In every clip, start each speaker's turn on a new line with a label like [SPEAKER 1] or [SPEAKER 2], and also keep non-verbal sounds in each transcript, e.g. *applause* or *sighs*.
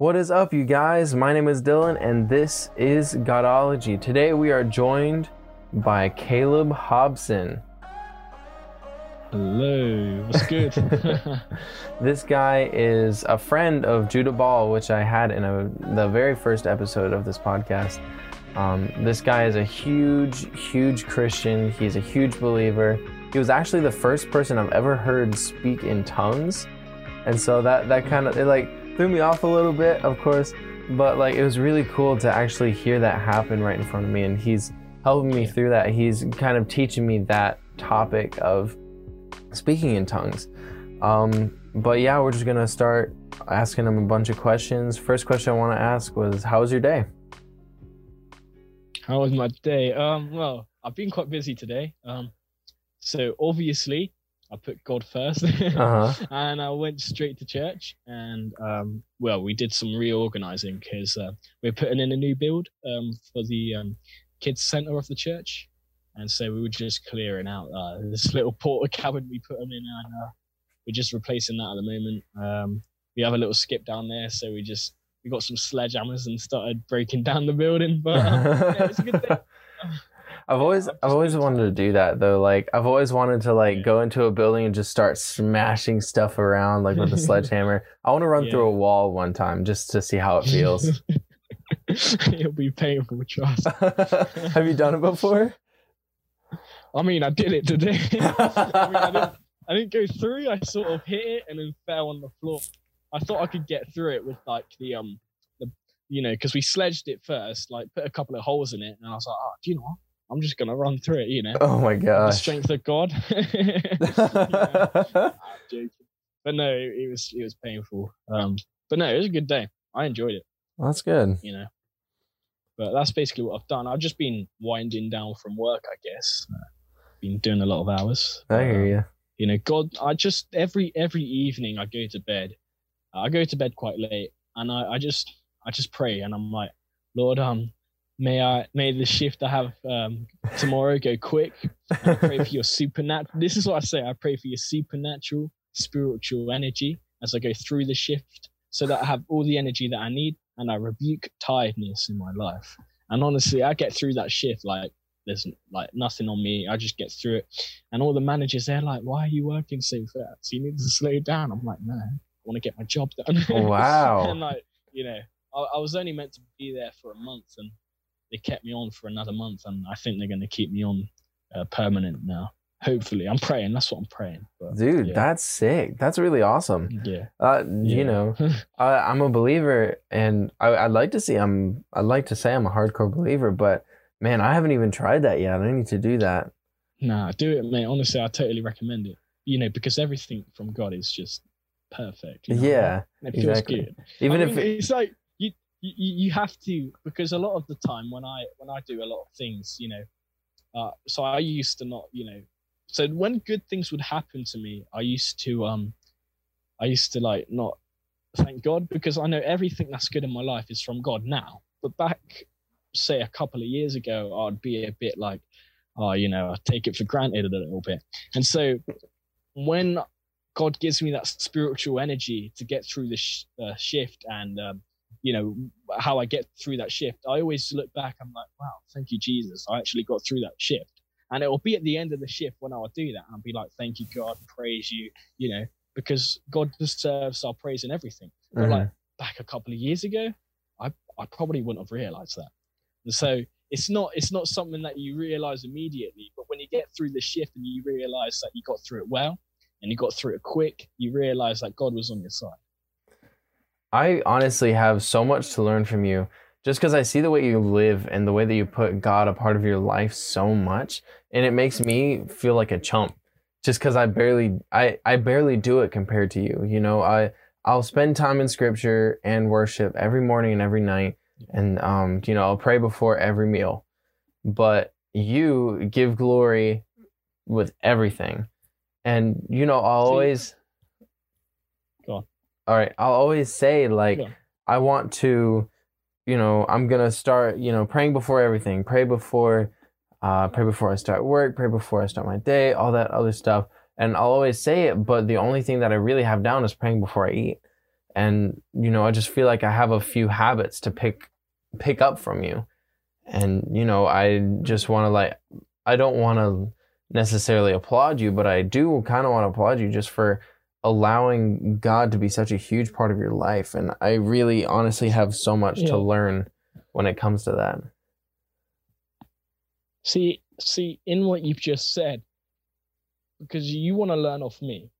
[SPEAKER 1] What is up, you guys? My name is Dylan, and this is Godology. Today we are joined by Caleb Hobson.
[SPEAKER 2] Hello, what's good? *laughs* *laughs*
[SPEAKER 1] This guy is a friend of Judah Ball, which I had in a, the very first episode of this podcast. Um, this guy is a huge, huge Christian. He's a huge believer. He was actually the first person I've ever heard speak in tongues, and so that that kind of it like threw me off a little bit, of course. But like it was really cool to actually hear that happen right in front of me, and he's helping me through that. He's kind of teaching me that topic of speaking in tongues. Um, but yeah, we're just gonna start asking him a bunch of questions. First question I want to ask was, "How was your day?"
[SPEAKER 2] How was my day? Um, well, I've been quite busy today. Um, so obviously I put God first, *laughs*
[SPEAKER 1] Uh huh.
[SPEAKER 2] and I went straight to church. And um, well, we did some reorganizing because uh, we're putting in a new build um for the um kids center of the church, and so we were just clearing out uh, this little porta *laughs* cabin we put them in, and uh, we're just replacing that at the moment. Um, we have a little skip down there, so we just we got some sledgehammers and started breaking down the building. But um, yeah, it's a good *laughs* day.
[SPEAKER 1] I've always
[SPEAKER 2] I've
[SPEAKER 1] always wanted to do that though. Like I've always wanted to like go into a building and just start smashing stuff around like with a *laughs* sledgehammer. I want to run
[SPEAKER 2] Yeah.
[SPEAKER 1] through a wall one time just to see how it feels. *laughs*
[SPEAKER 2] It'll be painful, trust. *laughs*
[SPEAKER 1] Have you done it before?
[SPEAKER 2] I mean, I did it today. I, mean, I, didn't, I didn't go through. I sort of hit it and then fell on the floor. I thought I could get through it with like the um, the you know, because we sledged it first, like put a couple of holes in it, and I was like, oh, do you know what? I'm just gonna run through it, you know.
[SPEAKER 1] Oh my
[SPEAKER 2] god!
[SPEAKER 1] The
[SPEAKER 2] strength of God. *laughs* *laughs* Yeah. I'm joking. But no, it, it was it was painful. Um, but no, it was a good day. I enjoyed it.
[SPEAKER 1] That's good.
[SPEAKER 2] you know. But that's basically what I've done. I've just been winding down from work, I guess. Been doing a lot of hours.
[SPEAKER 1] I hear
[SPEAKER 2] Um,
[SPEAKER 1] you.
[SPEAKER 2] You know, God, I just every every evening I go to bed. I go to bed quite late, and I, I just I just pray, and I'm like, Lord, um, may I may the shift I have um tomorrow go quick. I pray for your *laughs* supernatural. This is what I say. I pray for your supernatural spiritual energy as I go through the shift, so that I have all the energy that I need, and I rebuke tiredness in my life. And honestly, I get through that shift like there's like nothing on me. I just get through it. And all the managers, they're like, "Why are you working so fast? You need to slow down." I'm like, "No, I want to get my job done." *laughs*
[SPEAKER 1] Wow.
[SPEAKER 2] and like, you know, I, I was only meant to be there for a month, and they kept me on for another month, and I think they're going to keep me on uh, permanent now. Hopefully, I'm praying. That's what I'm praying. But,
[SPEAKER 1] Dude,
[SPEAKER 2] yeah.
[SPEAKER 1] that's sick. That's really awesome.
[SPEAKER 2] yeah,
[SPEAKER 1] Uh,
[SPEAKER 2] yeah.
[SPEAKER 1] you know, *laughs* I, I'm a believer, and I, I'd like to see I'm. I'd like to say I'm a hardcore believer, but man, I haven't even tried that yet. I need to do that.
[SPEAKER 2] nah, do it, mate. Honestly, I totally recommend it. You know, because everything from God is just perfect. you know?
[SPEAKER 1] Yeah,
[SPEAKER 2] it feels
[SPEAKER 1] exactly.
[SPEAKER 2] good.
[SPEAKER 1] even
[SPEAKER 2] I
[SPEAKER 1] if
[SPEAKER 2] mean,
[SPEAKER 1] it,
[SPEAKER 2] it's like you, you have to because a lot of the time when I when I do a lot of things, you know, uh, so I used to not, you know, so when good things would happen to me, I used to um, I used to like not thank God because I know everything that's good in my life is from God now. But back, say a couple of years ago, I'd be a bit like, oh, you know, I take it for granted a little bit, and so when God gives me that spiritual energy to get through this sh- uh, shift and um, you know how I get through that shift. I always look back. I'm like, wow, thank you, Jesus. I actually got through that shift. And it will be at the end of the shift when I will do that. I'll be like, thank you, God, praise you, you know, because God deserves our praise and everything. But
[SPEAKER 1] Mhm.
[SPEAKER 2] like back a couple of years ago, I, I probably wouldn't have realized that. And so it's not it's not something that you realize immediately, but when you get through the shift and you realize that you got through it well and you got through it quick, you realize that God was on your side.
[SPEAKER 1] I honestly have so much to learn from you just because I see the way you live and the way that you put God a part of your life so much. And it makes me feel like a chump just because I barely, I, I barely do it compared to you. You know, I, I'll spend time in scripture and worship every morning and every night. And, um, you know, I'll pray before every meal, but you give glory with everything. And, you know, I'll always. All right, I'll always say like,
[SPEAKER 2] on.
[SPEAKER 1] I want to, you know, I'm gonna start, you know, praying before everything. Pray before, uh, pray before I start work. Pray before I start my day. All that other stuff. And I'll always say it, but the only thing that I really have down is praying before I eat. and you know i just feel like i have a few habits to pick pick up from you and you know i just want to like i don't want to necessarily applaud you but i do kind of want to applaud you just for allowing god to be such a huge part of your life and i really honestly have so much
[SPEAKER 2] Yeah.
[SPEAKER 1] to learn when it comes to that
[SPEAKER 2] See, see, in what you've just said, because you want to learn off me,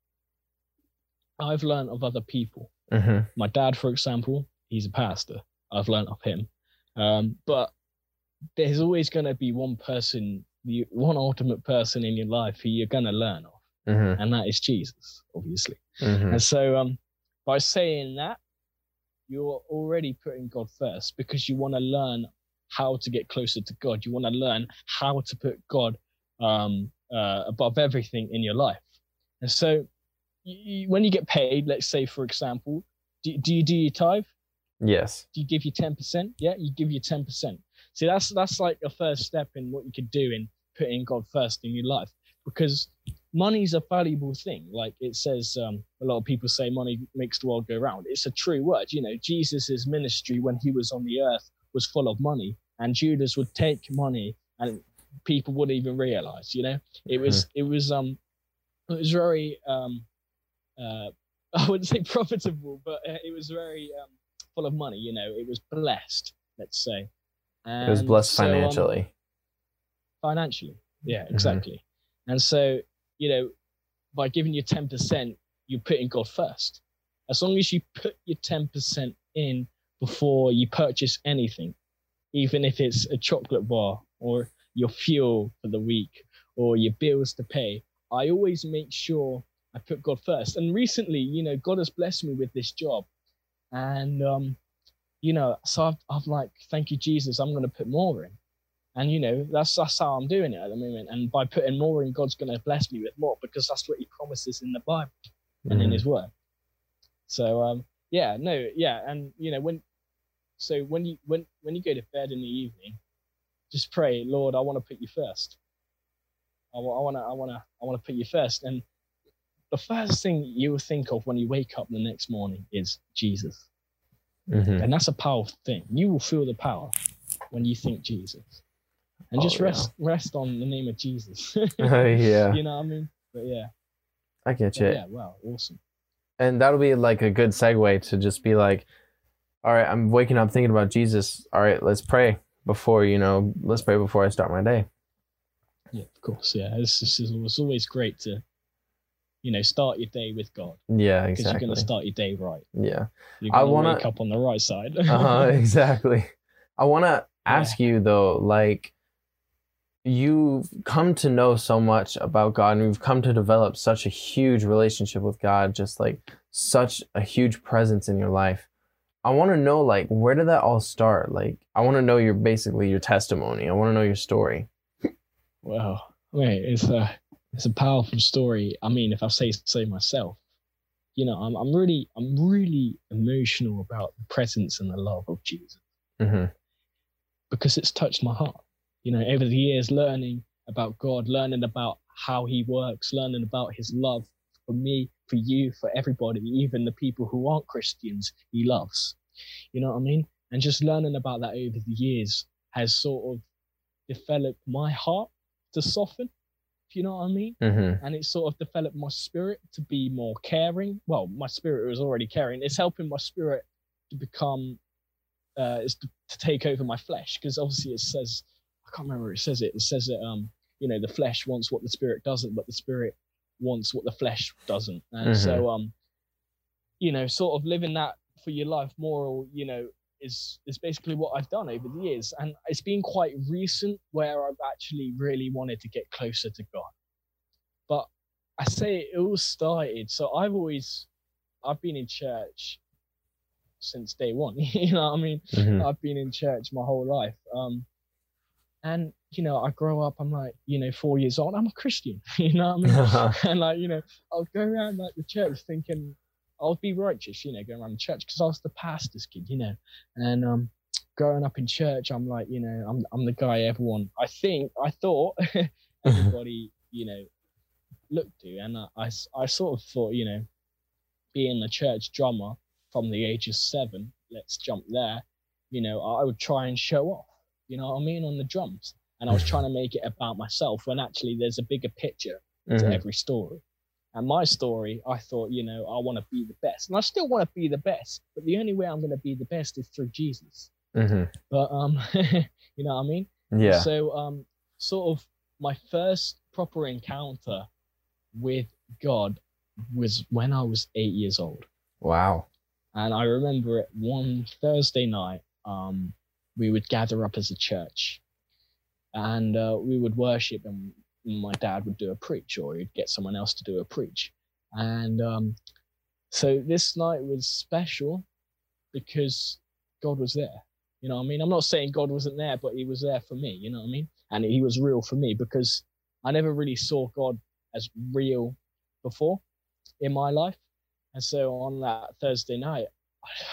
[SPEAKER 2] I've learned of other people.
[SPEAKER 1] hmm
[SPEAKER 2] My dad, for example, he's a pastor. I've learned of him. Um, but there's always going to be one person, the one ultimate person in your life who you're going to learn of,
[SPEAKER 1] hmm
[SPEAKER 2] and that is Jesus, obviously.
[SPEAKER 1] hmm
[SPEAKER 2] And so, um, by saying that, you're already putting God first because you want to learn how to get closer to God. You want to learn how to put God um, uh, above everything in your life. And so, you, when you get paid, let's say, for example, do, do you do your tithe?
[SPEAKER 1] yes
[SPEAKER 2] Do you give you ten percent? Yeah, you give you ten percent. See, that's that's like a first step in what you could do in putting God first in your life, because money's a valuable thing. Like it says, um, a lot of people say money makes the world go round. It's a true word. You know, Jesus's ministry when he was on the earth was full of money, and Judas would take money, and people wouldn't even realize. You know, it was it was um, it was very um, uh, *laughs* I wouldn't say profitable, but uh, it was very um full of money. You know, it was blessed. Let's say.
[SPEAKER 1] it was blessed
[SPEAKER 2] so, um,
[SPEAKER 1] financially
[SPEAKER 2] financially. Yeah,
[SPEAKER 1] Mhm.
[SPEAKER 2] exactly. And so, you know, by giving you 10%, you're putting God first. As long as you put your 10% in before you purchase anything, even if it's a chocolate bar or your fuel for the week or your bills to pay, I always make sure I put God first. And recently, you know, God has blessed me with this job. And, um, you know, so I've, I've like, thank you, Jesus, I'm going to put more in and you know that's that's how I'm doing it at the moment. And by putting more in, God's going to bless me with more because that's what He promises in the Bible and in
[SPEAKER 1] Mhm.
[SPEAKER 2] His Word. So um, yeah, no, yeah, and you know when, so when you when when you go to bed in the evening, just pray, Lord, I want to put you first. I want to I want to I want to put you first. And the first thing you will think of when you wake up the next morning is Jesus.
[SPEAKER 1] Mhm.
[SPEAKER 2] And that's a powerful thing. You will feel the power when you think Jesus. And
[SPEAKER 1] Oh,
[SPEAKER 2] just
[SPEAKER 1] yeah.
[SPEAKER 2] rest rest on the name of Jesus. *laughs* *laughs*
[SPEAKER 1] yeah
[SPEAKER 2] You know what I mean? But yeah.
[SPEAKER 1] i get you
[SPEAKER 2] yeah, wow, awesome.
[SPEAKER 1] and that'll be like a good segue to just be like all right i'm waking up thinking about jesus all right let's pray before you know let's pray before i start my day
[SPEAKER 2] Yeah, of course. Yeah. It's, it's, it's always great to, you know, start your day with God.
[SPEAKER 1] yeah exactly.
[SPEAKER 2] Because you're gonna start your day right.
[SPEAKER 1] yeah
[SPEAKER 2] You're
[SPEAKER 1] I
[SPEAKER 2] gonna
[SPEAKER 1] wanna-
[SPEAKER 2] wake up on the right side.
[SPEAKER 1] uh-huh *laughs* exactly i want to ask you though like you've come to know so much about god and you've come to develop such a huge relationship with god just like such a huge presence in your life. I want to know like where did that all start? Like i want to know your basically your testimony. I want to know your story.
[SPEAKER 2] Well, wait, it's a it's a powerful story. I mean, if I say so myself, you know, I'm I'm really I'm really emotional about the presence and the love of Jesus.
[SPEAKER 1] Hmm
[SPEAKER 2] because it's touched my heart. You know, over the years, learning about God, learning about how He works, learning about His love for me, for you, for everybody, even the people who aren't Christians, He loves. You know what I mean? And just learning about that over the years has sort of developed my heart to soften, if you know what I mean.
[SPEAKER 1] hmm
[SPEAKER 2] And it's sort of developed my spirit to be more caring. Well, my spirit was already caring. It's helping my spirit to become, uh, is to, to take over my flesh. Because obviously it says, I can't remember it says it. It says that, um, you know, the flesh wants what the spirit doesn't, but the spirit wants what the flesh doesn't. And so, um, you know, sort of living that for your life moral, you know, is is basically what I've done over the years, and it's been quite recent where I've actually really wanted to get closer to God. But I say it all started. So I've always, I've been in church since day one. *laughs* you know what I mean?
[SPEAKER 1] hmm
[SPEAKER 2] I've been in church my whole life. Um, and you know, I grow up. I'm like, you know, four years old. I'm a Christian. *laughs* you know what I mean? *laughs* and like, you know, I'll go around like the church thinking I'll be righteous, you know, going around the church because I was the pastor's kid, you know. And um, growing up in church, I'm like, you know, I'm I'm the guy everyone. I think I thought *laughs* everybody, you know, looked to, and I, I I sort of thought, you know, being the church drummer from the age of seven, let's jump there, you know, I would try and show off, you know what I mean, on the drums. And I was trying to make it about myself when actually there's a bigger picture to
[SPEAKER 1] Mhm.
[SPEAKER 2] every story. And my story, I thought, you know, I want to be the best. And I still want to be the best, but the only way I'm going to be the best is through Jesus.
[SPEAKER 1] Mhm.
[SPEAKER 2] But, um, *laughs* you know what I mean?
[SPEAKER 1] Yeah.
[SPEAKER 2] So, um, sort of my first proper encounter with God was when I was eight years old.
[SPEAKER 1] Wow.
[SPEAKER 2] And I remember it one Thursday night, um, we would gather up as a church and uh, we would worship, and my dad would do a preach, or he'd get someone else to do a preach. And um, so this night was special because God was there. You know I mean? I'm not saying God wasn't there, but he was there for me. You know what I mean? And he was real for me because I never really saw God as real before in my life. And so on that Thursday night,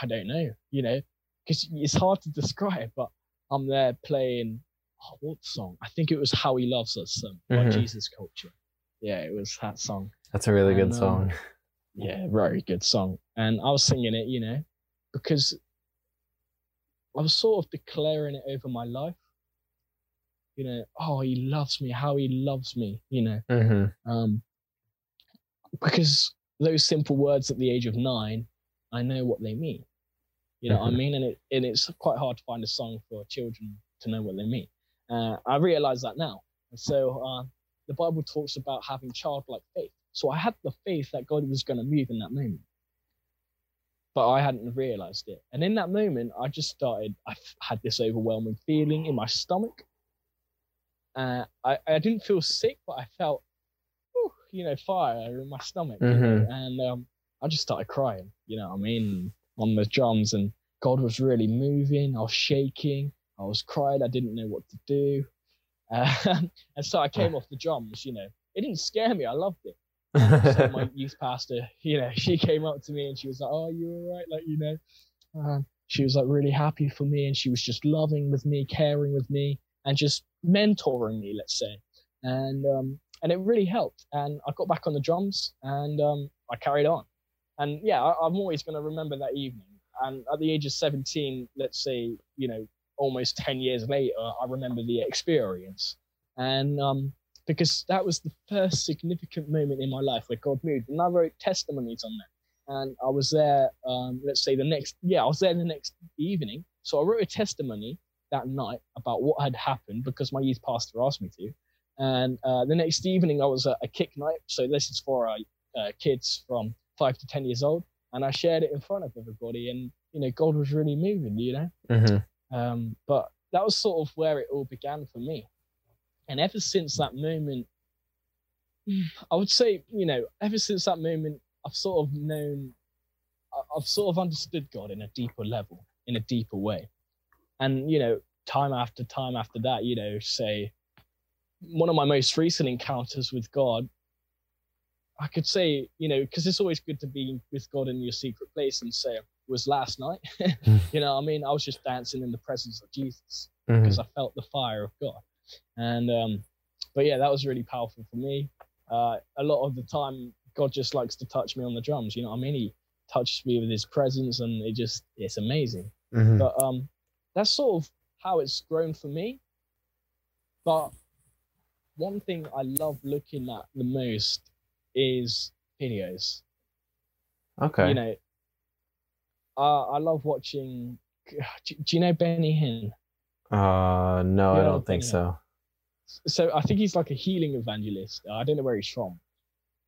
[SPEAKER 2] I don't know, you know, because it's hard to describe, but I'm there playing, oh, what song? I think it was How He Loves Us um, by
[SPEAKER 1] Mhm.
[SPEAKER 2] Jesus Culture. Yeah, it was that song.
[SPEAKER 1] That's a really good
[SPEAKER 2] And, um,
[SPEAKER 1] song.
[SPEAKER 2] Yeah, very good song. And I was singing it, you know, because I was sort of declaring it over my life. You know, oh, he loves me, how he loves me, you know.
[SPEAKER 1] Mm-hmm.
[SPEAKER 2] Um, because those simple words at the age of nine, I know what they mean. You know what I
[SPEAKER 1] Mhm.
[SPEAKER 2] mean? And it and it's quite hard to find a song for children to know what they mean. Uh, I realize that now. And so uh, the Bible talks about having childlike faith. So I had the faith that God was going to move in that moment. But I hadn't realized it. And in that moment, I just started, I had this overwhelming feeling in my stomach. Uh, I, I didn't feel sick, but I felt, whew, you know, fire in my stomach. know, And um, I just started crying, you know what I mean, on the drums. And God was really moving. I was shaking. I was crying. I didn't know what to do. Uh, *laughs* and so I came off the drums, you know. It didn't scare me. I loved it. *laughs* So my youth pastor, you know, *laughs* she came up to me and she was like, "Oh, you all right?" Like, you know, um, she was like really happy for me, and she was just loving with me, caring with me, and just mentoring me, let's say. And um, and it really helped. And I got back on the drums, and um, I carried on. And yeah, I, I'm always going to remember that evening. And at the age of 17, let's say, you know, almost 10 years later, I remember the experience. And um, because that was the first significant moment in my life where God moved. And I wrote testimonies on that. And I was there, um, let's say the next, yeah, I was there the next evening. So I wrote a testimony that night about what had happened because my youth pastor asked me to. And uh, the next evening, I was at a kick night. So this is for our uh, kids from five to 10 years old. And I shared it in front of everybody. And, you know, God was really moving, you know?
[SPEAKER 1] mm-hmm.
[SPEAKER 2] Um, but that was sort of where it all began for me. And ever since that moment, I would say, you know, ever since that moment, I've sort of known, I've sort of understood God in a deeper level, in a deeper way. And, you know, time after time after that, you know, say one of my most recent encounters with God, I could say, you know, because it's always good to be with God in your secret place and say, was last night. *laughs* you know I mean? I was just dancing in the presence of Jesus
[SPEAKER 1] Mm-hmm.
[SPEAKER 2] because I felt the fire of God. And um, but yeah, that was really powerful for me. Uh, a lot of the time, God just likes to touch me on the drums. You know what I mean? He touches me with His presence, and it just it's amazing.
[SPEAKER 1] Mm-hmm.
[SPEAKER 2] But um, that's sort of how it's grown for me. But one thing I love looking at the most is videos.
[SPEAKER 1] Okay.
[SPEAKER 2] You know, uh, I love watching. *sighs* Do, do you know Benny Hinn?
[SPEAKER 1] uh, no, I don't think so.
[SPEAKER 2] so I think he's like a healing evangelist. I don't know where he's from,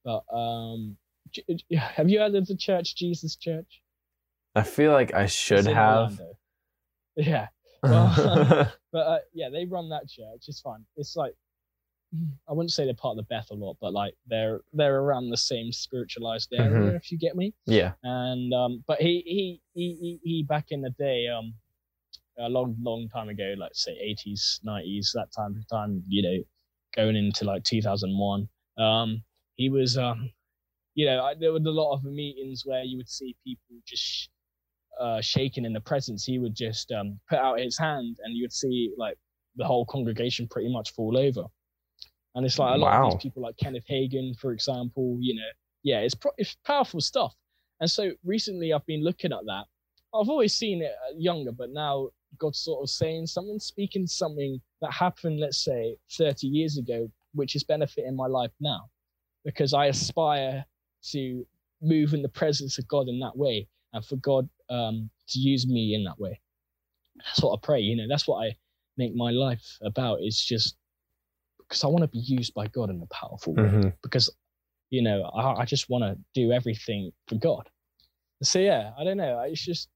[SPEAKER 2] but um, *sighs* have you heard of the church Jesus Church?
[SPEAKER 1] I feel like I should have.
[SPEAKER 2] Orlando. Yeah, *laughs* well- *laughs* but uh, yeah, they run that church. It's fine. It's like I wouldn't say they're part of the Bethel lot, but like they're they're around the same spiritualized area,
[SPEAKER 1] Mhm.
[SPEAKER 2] if you get me.
[SPEAKER 1] yeah.
[SPEAKER 2] And um, but he he he he, back in the day um. A long, long time ago, like say 80s, 90s, that time time, you know, going into like 2001. Um, he was, um, you know, I, there were a lot of meetings where you would see people just uh, shaking in the presence. He would just um, put out his hand, and you would see like the whole congregation pretty much fall over. And it's like a lot of these people, like Kenneth Hagin, for example, you know, yeah, it's pro- it's powerful stuff. And so recently I've been looking at that. I've always seen it uh, younger, but now God's sort of saying something, speaking something that happened, let's say, 30 years ago, which is benefiting my life now, because I aspire to move in the presence of God in that way, and for God um, to use me in that way. That's what I pray. You know, that's what I make my life about. Is just because I want to be used by God in a powerful way.
[SPEAKER 1] Mm-hmm.
[SPEAKER 2] Because you know, I, I just want to do everything for God. So yeah, I don't know. It's just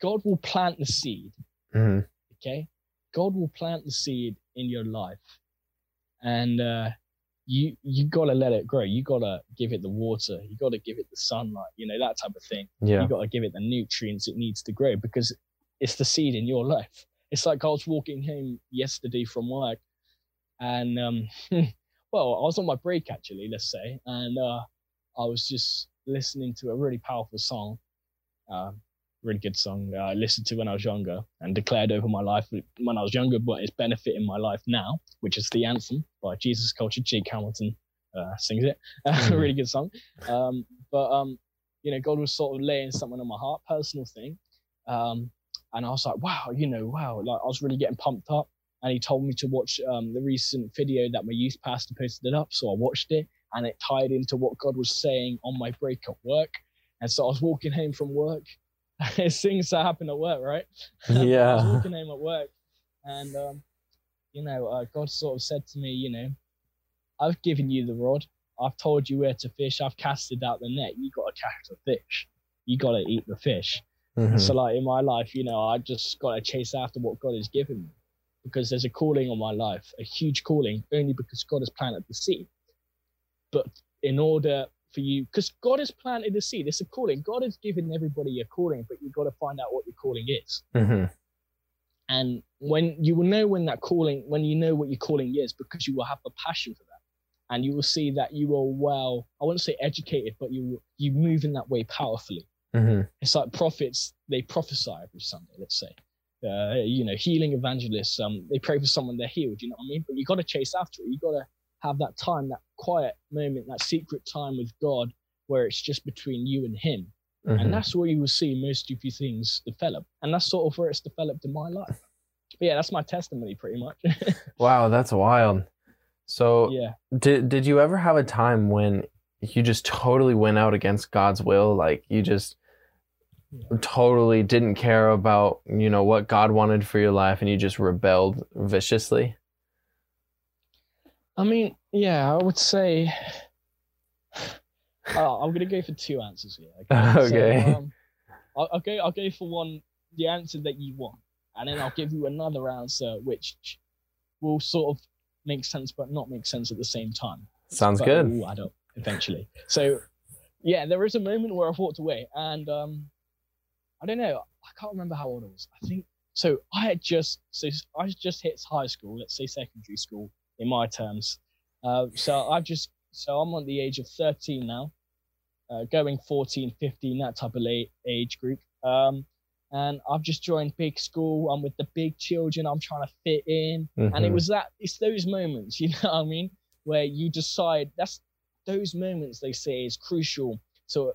[SPEAKER 2] God will plant the seed.
[SPEAKER 1] Mm-hmm.
[SPEAKER 2] Okay, God will plant the seed in your life, and uh, you you gotta let it grow. You gotta give it the water. You gotta give it the sunlight. You know that type of thing.
[SPEAKER 1] Yeah.
[SPEAKER 2] You gotta give it the nutrients it needs to grow because it's the seed in your life. It's like I was walking home yesterday from work, and um, *laughs* well, I was on my break actually, let's say, and uh, I was just listening to a really powerful song, uh, really good song that I listened to when I was younger and declared over my life when I was younger, but it's benefiting my life now, which is the anthem by Jesus Culture. Jake Hamilton uh, sings it, *laughs*
[SPEAKER 1] Mm.
[SPEAKER 2] really good song. Um, but um, you know, God was sort of laying something on my heart, personal thing, um, and I was like, wow, you know, wow, like I was really getting pumped up and he told me to watch um, the recent video that my youth pastor posted it up. So I watched it, and it tied into what God was saying on my break at work. And so I was walking home from work. There's things that happen at work, right? *laughs* I was
[SPEAKER 1] Yeah.
[SPEAKER 2] walking home at work, and um, you know, uh, God sort of said to me, you know, I've given you the rod. I've told you where to fish. I've casted out the net. You got to catch the fish. You got to eat the fish.
[SPEAKER 1] Mhm.
[SPEAKER 2] So, like in my life, you know, I just got to chase after what God has given me because there's a calling on my life, a huge calling, only because God has planted the seed. But in order for you, because God has planted the seed, it's a calling. God has given everybody a calling, but you've got to find out what your calling is.
[SPEAKER 1] Mhm.
[SPEAKER 2] And when you will know when that calling, when you know what your calling is, because you will have a passion for that. And you will see that you are well, I wouldn't say educated, but you you move in that way powerfully
[SPEAKER 1] Mhm.
[SPEAKER 2] it's like prophets they prophesy every sunday let's say uh, you know healing evangelists um they pray for someone they're healed you know what i mean? But you got to chase after it. You got to have that time that quiet moment that secret time with god where it's just between you and him.
[SPEAKER 1] Mhm.
[SPEAKER 2] and that's where you will see most of your things develop. And that's sort of where it's developed in my life. But yeah that's my testimony pretty much. *laughs*
[SPEAKER 1] Wow, that's wild. So,
[SPEAKER 2] yeah.
[SPEAKER 1] did did you ever have a time when you just totally went out against God's will? Like you just totally didn't care about you know what God wanted for your life, and you just rebelled viciously.
[SPEAKER 2] I mean, yeah, I would say. *sighs* Oh, I'm gonna go for two answers here.
[SPEAKER 1] Okay. *laughs*
[SPEAKER 2] So, um, I'll, I'll go. I'll go for one, the answer that you want, and then I'll give you another answer which will sort of make sense but not make sense at the same time.
[SPEAKER 1] Sounds
[SPEAKER 2] but
[SPEAKER 1] good.
[SPEAKER 2] Will add up eventually. So, yeah, there is a moment where I've walked away, and um, I don't know. I can't remember how old I was. I think so. I had just so I just hit high school. Let's say secondary school in my terms. Uh, so I've just so I'm on the age of 13 now, uh, going 14, 15, that type of age group. Um, and I've just joined big school. I'm with the big children. I'm trying to fit in and it
[SPEAKER 1] Mhm.
[SPEAKER 2] was that it's those moments *laughs* you know what i mean where you decide that's those moments they say is crucial to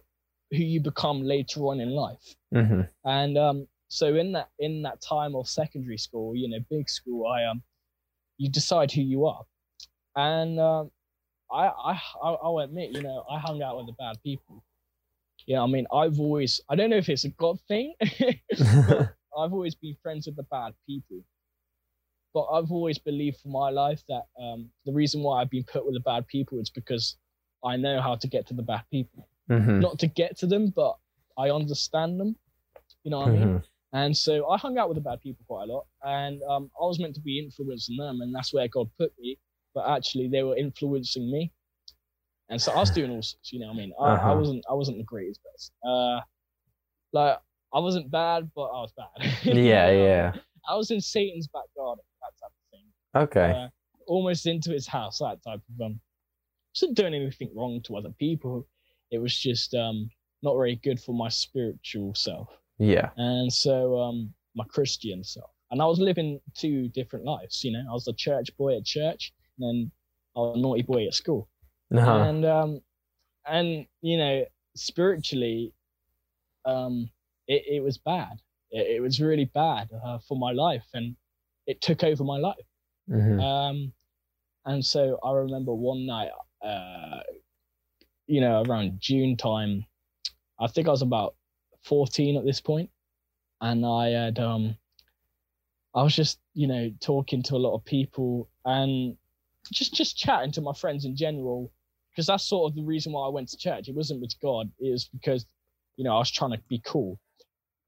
[SPEAKER 2] who you become later on in life
[SPEAKER 1] Mhm.
[SPEAKER 2] and um so in that in that time of secondary school you know big school i um you decide who you are and um i i i- i'll admit you know i hung out with the bad people yeah i mean i've always i don't know if it's a god thing *laughs* *laughs* I've always been friends with the bad people. But I've always believed for my life that um, the reason why I've been put with the bad people is because I know how to get to the bad people.
[SPEAKER 1] Mhm.
[SPEAKER 2] Not to get to them, but I understand them. You know what I mean?
[SPEAKER 1] Mhm.
[SPEAKER 2] And so I hung out with the bad people quite a lot. And um, I was meant to be influencing them, and that's where God put me. But actually, they were influencing me. And so I was doing all sorts, you know what I mean? I, I
[SPEAKER 1] Uh-huh.
[SPEAKER 2] wasn't I wasn't the greatest person. Uh, like I wasn't bad, but I was bad. *laughs*
[SPEAKER 1] Yeah, yeah.
[SPEAKER 2] I was in Satan's back garden, that type of thing.
[SPEAKER 1] Okay.
[SPEAKER 2] Uh, almost into his house, that type of um. Wasn't doing anything wrong to other people. It was just um not very good for my spiritual self,
[SPEAKER 1] Yeah.
[SPEAKER 2] and so um my Christian self. And I was living two different lives. You know, I was a church boy at church, and then I was a naughty boy at school
[SPEAKER 1] Uh-huh.
[SPEAKER 2] and um and you know spiritually, um, it, it was bad. It, it was really bad uh, for my life, and it took over my life.
[SPEAKER 1] Mhm.
[SPEAKER 2] Um, and so I remember one night, uh, you know, around June time, I think I was about 14 at this point, and I had, um, I was just, you know, talking to a lot of people and just just chatting to my friends in general, because that's sort of the reason why I went to church. It wasn't with God; it was because, you know, I was trying to be cool,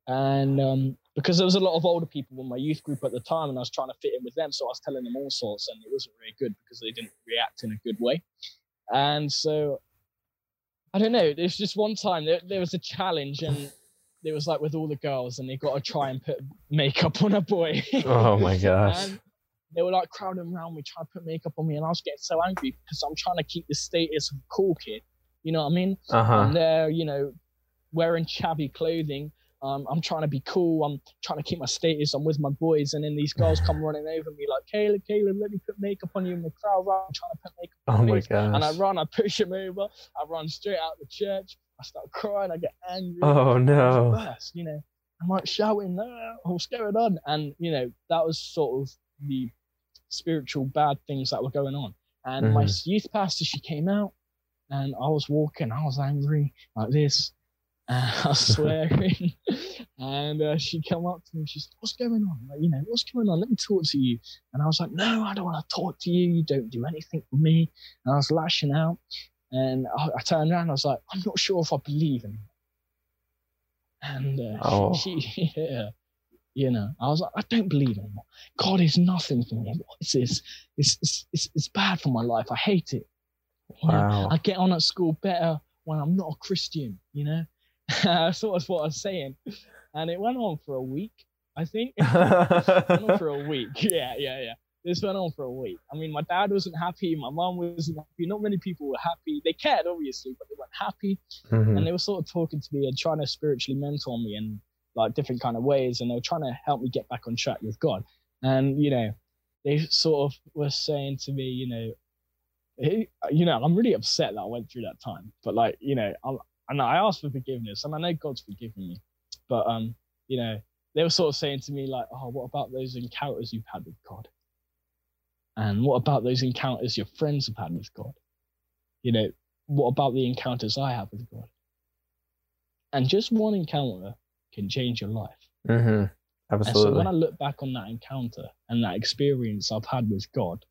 [SPEAKER 2] and um, because there was a lot of older people in my youth group at the time, and I was trying to fit in with them, so I was telling them all sorts, and it wasn't very good because they didn't react in a good way, and so I don't know. There's just one time there, there was a challenge, and it was like with all the girls, and they got to try and put makeup on a boy.
[SPEAKER 1] Oh my *laughs* gosh.
[SPEAKER 2] and they were like crowding around me, trying to put makeup on me, and I was getting so angry because I'm trying to keep the status of cool kid. You know what I mean?
[SPEAKER 1] Uh huh.
[SPEAKER 2] and they're you know wearing shabby clothing um, i'm trying to be cool. I'm trying to keep my status. I'm with my boys. And then these girls come *sighs* running over me like caleb caleb let me put makeup on you in the crowd right? i'm trying to put makeup
[SPEAKER 1] Oh
[SPEAKER 2] on
[SPEAKER 1] my
[SPEAKER 2] my face. and i run i push him over. I run straight out the church. I start crying. I get angry.
[SPEAKER 1] Oh no.
[SPEAKER 2] the worst, you know. I'm like shouting "Ah, what's going on. And you know that was sort of the spiritual bad things that were going on. And my youth pastor she came out and I was walking, I was angry like this, *laughs* I was swearing. *laughs* and uh, she came up to me, She's said, What's going on? Like, you know, what's going on? Let me talk to you. And I was like, No, I don't want to talk to you. You don't do anything for me. And I was lashing out. And I, I turned around, I was like, I'm not sure if I believe in And uh,
[SPEAKER 1] Oh.
[SPEAKER 2] she, *laughs* yeah, you know, I was like, I don't believe anymore. God is nothing for me. What is this? It's, it's, it's, it's bad for my life. I hate it. You know,
[SPEAKER 1] Wow.
[SPEAKER 2] I get on at school better when I'm not a Christian, you know? *laughs* That's sort of what I was saying. And it went on for a week, I think. *laughs* it went on for a week. *laughs* Yeah, yeah, yeah. This went on for a week. I mean, my dad wasn't happy. My mom wasn't happy. Not many people were happy. They cared, obviously, but they weren't happy.
[SPEAKER 1] Mhm.
[SPEAKER 2] And they were sort of talking to me and trying to spiritually mentor me in like different kind of ways. And they were trying to help me get back on track with God. And, you know, they sort of were saying to me, you know, you know, I'm really upset that I went through that time. But like, you know, I'm, and I asked for forgiveness, and I know God's forgiven me. But um, you know, they were sort of saying to me like, "Oh, what about those encounters you've had with God? And what about those encounters your friends have had with God? You know, what about the encounters I have with God? And just one encounter can change your life.
[SPEAKER 1] Mhm.
[SPEAKER 2] And so when I look back on that encounter and that experience I've had with God,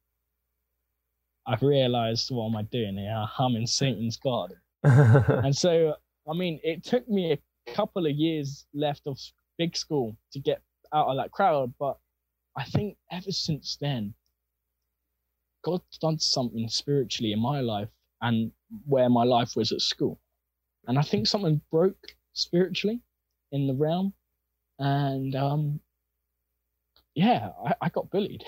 [SPEAKER 2] I've realized what am I doing here? I'm in Satan's garden. *laughs* And so, I mean, it took me a couple of years left of big school to get out of that crowd, but I think ever since then, God's done something spiritually in my life and where my life was at school. And I think something broke spiritually in the realm. And um, yeah, I, I got bullied.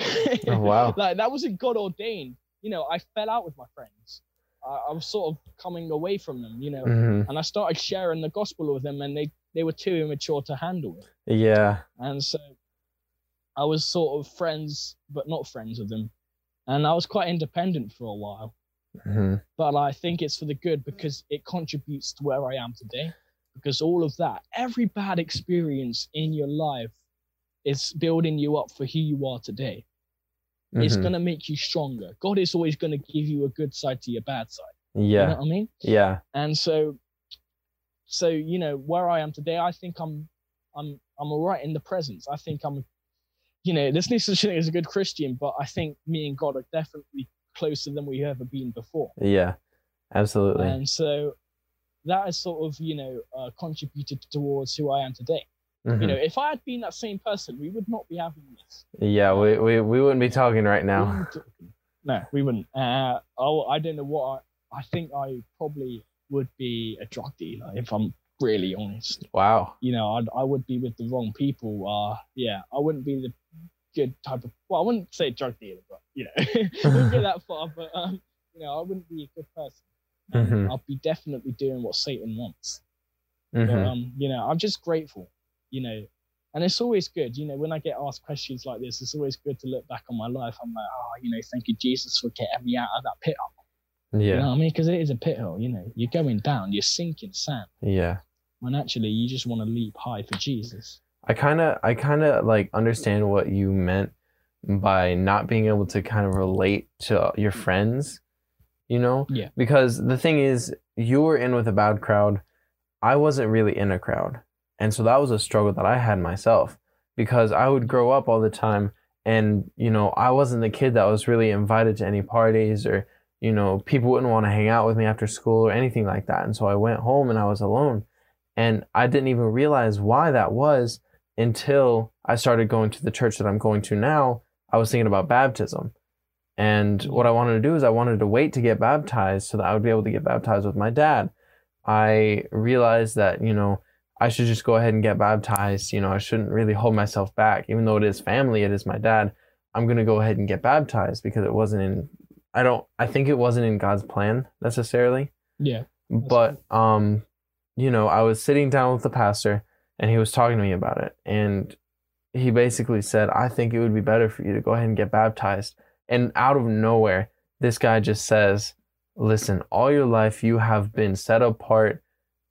[SPEAKER 1] Oh, wow. *laughs*
[SPEAKER 2] like that wasn't God ordained. You know, I fell out with my friends. I, I was sort of coming away from them, you know,
[SPEAKER 1] Mhm.
[SPEAKER 2] and I started sharing the gospel with them, and they they were too immature to handle it.
[SPEAKER 1] Yeah.
[SPEAKER 2] And so I was sort of friends, but not friends with them. And I was quite independent for a while.
[SPEAKER 1] Mhm.
[SPEAKER 2] But I think it's for the good because it contributes to where I am today. Because all of that, every bad experience in your life is building you up for who you are today. It's
[SPEAKER 1] Mhm.
[SPEAKER 2] going to make you stronger. God is always going to give you a good side to your bad side. You know
[SPEAKER 1] Yeah.
[SPEAKER 2] what I mean?
[SPEAKER 1] Yeah.
[SPEAKER 2] and so so you know where i am today i think i'm i'm i'm all right in the presence i think i'm you know there's no such thing as a good christian but i think me and god are definitely closer than we've ever been before
[SPEAKER 1] Yeah. Absolutely.
[SPEAKER 2] and so that has sort of you know uh, contributed towards who i am today
[SPEAKER 1] Mhm.
[SPEAKER 2] you know if i had been that same person we would not be having this
[SPEAKER 1] Yeah. We, we we wouldn't be talking right now.
[SPEAKER 2] wouldn't be talking. no we wouldn't uh oh i don't know what i i think i probably would be a drug dealer if i'm really honest
[SPEAKER 1] Wow.
[SPEAKER 2] you know, I'd, I would be with the wrong people. Uh, yeah, I wouldn't be the good type of. Well, I wouldn't say drug dealer, but you know, I *laughs* wouldn't go that far. But um, you know, I wouldn't be a good person. Um,
[SPEAKER 1] Mhm.
[SPEAKER 2] I'll be definitely doing what Satan wants. But
[SPEAKER 1] Mhm.
[SPEAKER 2] um, you know, I'm just grateful. You know, and it's always good. You know, when I get asked questions like this, it's always good to look back on my life. I'm like, oh, you know, thank you Jesus for getting me out of that pit. You
[SPEAKER 1] Yeah.
[SPEAKER 2] You know what I mean? Because it is a pit hole. You know, you're going down, you're sinking sand.
[SPEAKER 1] Yeah.
[SPEAKER 2] When actually you just want to leap high for Jesus.
[SPEAKER 1] I kind of I kind of like understand what you meant by not being able to kind of relate to your friends, you know?
[SPEAKER 2] Yeah.
[SPEAKER 1] Because the thing is you were in with a bad crowd. I wasn't really in a crowd. And so that was a struggle that I had myself because I would grow up all the time and you know, I wasn't the kid that was really invited to any parties or you know, people wouldn't want to hang out with me after school or anything like that. And so I went home and I was alone. And I didn't even realize why that was until I started going to the church that I'm going to now. I was thinking about baptism. And what I wanted to do is I wanted to wait to get baptized so that I would be able to get baptized with my dad. I realized that, you know, I should just go ahead and get baptized. You know, I shouldn't really hold myself back. Even though it is family, it is my dad. I'm going to go ahead and get baptized because it wasn't in, I don't, I think it wasn't in God's plan necessarily
[SPEAKER 2] Yeah.
[SPEAKER 1] but um you know i was sitting down with the pastor and he was talking to me about it and he basically said i think it would be better for you to go ahead and get baptized and out of nowhere this guy just says listen all your life you have been set apart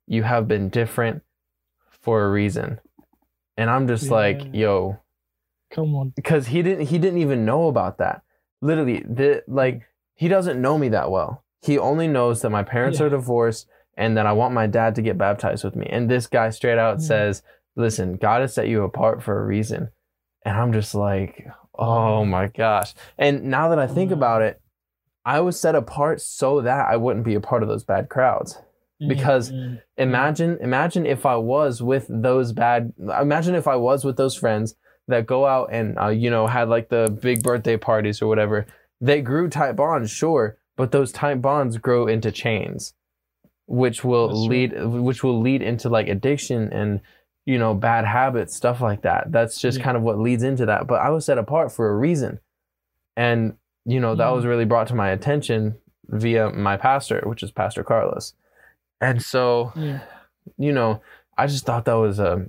[SPEAKER 1] you have been different for a reason and i'm just like yo
[SPEAKER 2] Come on.
[SPEAKER 1] because he didn't he didn't even know about that literally the like he doesn't know me that well he only knows that my parents
[SPEAKER 2] Yeah.
[SPEAKER 1] are divorced and that i want my dad to get baptized with me and this guy straight out
[SPEAKER 2] Mm.
[SPEAKER 1] says listen god has set you apart for a reason and i'm just like oh my gosh and now that i think
[SPEAKER 2] Wow.
[SPEAKER 1] about it i was set apart so that i wouldn't be a part of those bad crowds Because-
[SPEAKER 2] Mm,
[SPEAKER 1] imagine imagine if i was with those bad imagine if i was with those friends that go out and uh, you know had like the big birthday parties or whatever they grew tight bonds sure but those tight bonds grow into chains which will
[SPEAKER 2] That's right.
[SPEAKER 1] lead which will lead into like addiction and you know bad habits stuff like that that's just
[SPEAKER 2] Yeah.
[SPEAKER 1] kind of what leads into that but i was set apart for a reason and you know that
[SPEAKER 2] Mhm.
[SPEAKER 1] was really brought to my attention via my pastor which is pastor carlos and so
[SPEAKER 2] yeah.
[SPEAKER 1] you know, I just thought that was a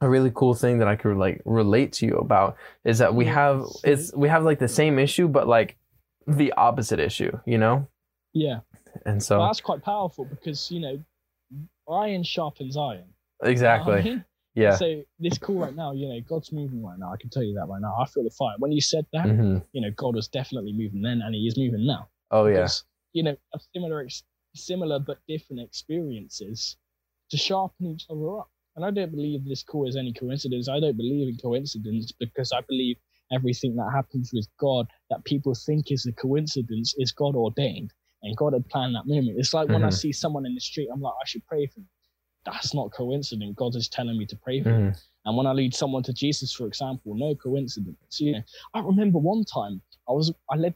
[SPEAKER 1] a really cool thing that I could like relate to you about is that we have it's we have like the same issue but like the opposite issue, you know?
[SPEAKER 2] Yeah.
[SPEAKER 1] And so
[SPEAKER 2] Well, that's quite powerful because, you know, iron sharpens iron. You know I
[SPEAKER 1] exactly.
[SPEAKER 2] mean?
[SPEAKER 1] Yeah.
[SPEAKER 2] So this call right now, you know, God's moving right now. I can tell you that right now. I feel the fire. When you said that,
[SPEAKER 1] hmm
[SPEAKER 2] you know, God was definitely moving then, and He is moving now.
[SPEAKER 1] Oh yeah.
[SPEAKER 2] Because, you know, a similar, ex- similar but different experiences to sharpen each other up. And I don't believe this call is any coincidence. I don't believe in coincidence because I believe everything that happens with God that people think is a coincidence is God ordained and God had planned that moment. It's like when I
[SPEAKER 1] Mhm.
[SPEAKER 2] see someone in the street, I'm like, I should pray for them. That's not coincident. God is telling me to pray for them.
[SPEAKER 1] Mhm.
[SPEAKER 2] And when I lead someone to Jesus, for example, no coincidence. You know, I remember one time I was I led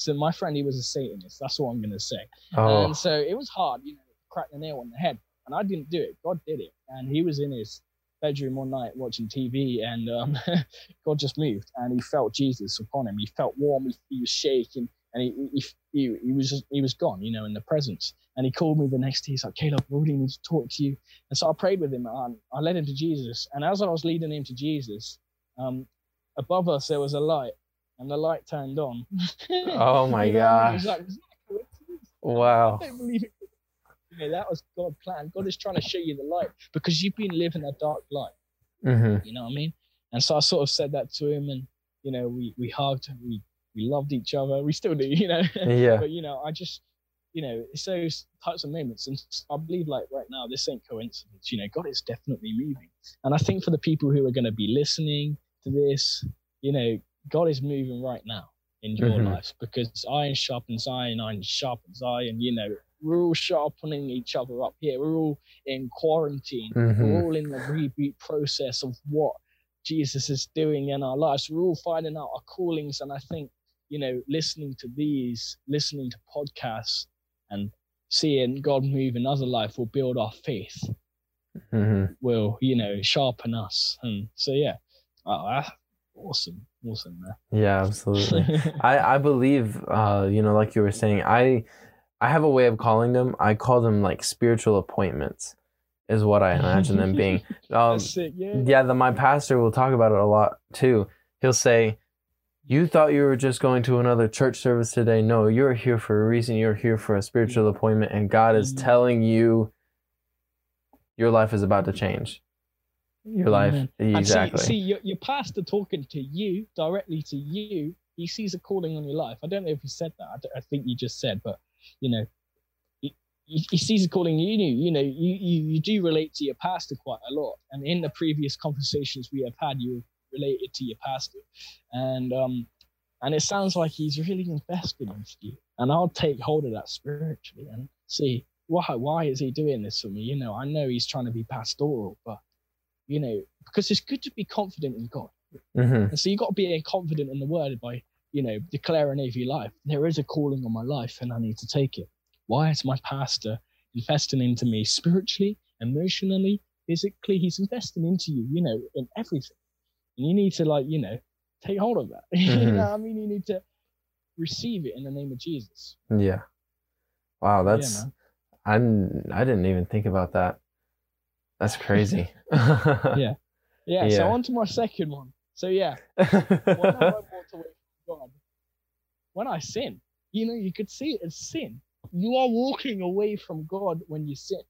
[SPEAKER 2] so my friend he was a Satanist. That's what I'm gonna say.
[SPEAKER 1] Oh.
[SPEAKER 2] And so it was hard, you know, crack the nail on the head. And I didn't do it. God did it. And he was in his bedroom one night watching TV, and um, *laughs* God just moved, and he felt Jesus upon him. He felt warm. He, he was shaking, and he, he he he was just, he was gone, you know, in the presence. And he called me the next day. He's like, Caleb, I really need to talk to you. And so I prayed with him, and I led him to Jesus. And as I was leading him to Jesus, um, above us there was a light, and the light turned on. *laughs*
[SPEAKER 1] Oh my
[SPEAKER 2] You know, and it was
[SPEAKER 1] gosh.
[SPEAKER 2] like, "Is that a coincidence?"
[SPEAKER 1] Wow.
[SPEAKER 2] I don't believe it. You know, that was God's plan. God is trying to show you the light because you've been living a dark life.
[SPEAKER 1] hmm
[SPEAKER 2] You know what I mean? And so I sort of said that to him, and you know, we we hugged, we we loved each other. We still do, *laughs* you know.
[SPEAKER 1] Yeah.
[SPEAKER 2] but you know, I just, you know, it's those types of moments, and I believe like right now, this ain't coincidence. You know, God is definitely moving, and I think for the people who are going to be listening to this, you know, God is moving right now in your
[SPEAKER 1] Mhm.
[SPEAKER 2] lives because iron sharpens iron, iron sharpens iron. You know, we're all sharpening each other up here. We're all in quarantine.
[SPEAKER 1] hmm
[SPEAKER 2] We're all in the reboot process of what Jesus is doing in our lives. We're all finding out our callings. And I think, you know, listening to these, listening to podcasts and seeing God move in other life will build our faith,
[SPEAKER 1] hmm
[SPEAKER 2] will, you know, sharpen us. And so, yeah, oh, awesome. Awesome,
[SPEAKER 1] Yeah, absolutely. I I believe uh you know like you were saying I I have a way of calling them. I call them like spiritual appointments is what I imagine them being. *laughs* Um
[SPEAKER 2] That's sick, yeah.
[SPEAKER 1] yeah, the my pastor will talk about it a lot too. He'll say You thought you were just going to another church service today. No, you're here for a reason. You're here for a spiritual appointment, and God is telling you your life is about to change. Your life,
[SPEAKER 2] Amen. And
[SPEAKER 1] exactly.
[SPEAKER 2] see, see your, your pastor talking to you directly to you. He sees a calling on your life. I don't know if he said that. I, I think you just said, but you know, he, he sees a calling. You know, you know, you, you you do relate to your pastor quite a lot. And in the previous conversations we have had, you related to your pastor, and um, and it sounds like he's really invested in you. And I'll take hold of that spiritually and see why why is he doing this for me? You know, I know he's trying to be pastoral, but you know, because it's good to be confident in God.
[SPEAKER 1] hmm
[SPEAKER 2] And so you got to be confident in the word by, you know, declaring over your life. There is a calling on my life and I need to take it. Why is my pastor investing into me spiritually, emotionally, physically? He's investing into you, you know, in everything. And you need to like, you know, take hold of that. *laughs* you
[SPEAKER 1] Mhm.
[SPEAKER 2] know I mean? You need to receive it in the name of Jesus.
[SPEAKER 1] Yeah. Wow,
[SPEAKER 2] Yeah,
[SPEAKER 1] that's
[SPEAKER 2] man.
[SPEAKER 1] I didn't, I didn't even think about that. That's crazy. *laughs* *laughs*
[SPEAKER 2] Yeah. Yeah. So on to my second one. So yeah, *laughs* when I walked away from God, when I sin, you know, you could see it as sin. You are walking away from God when you sin.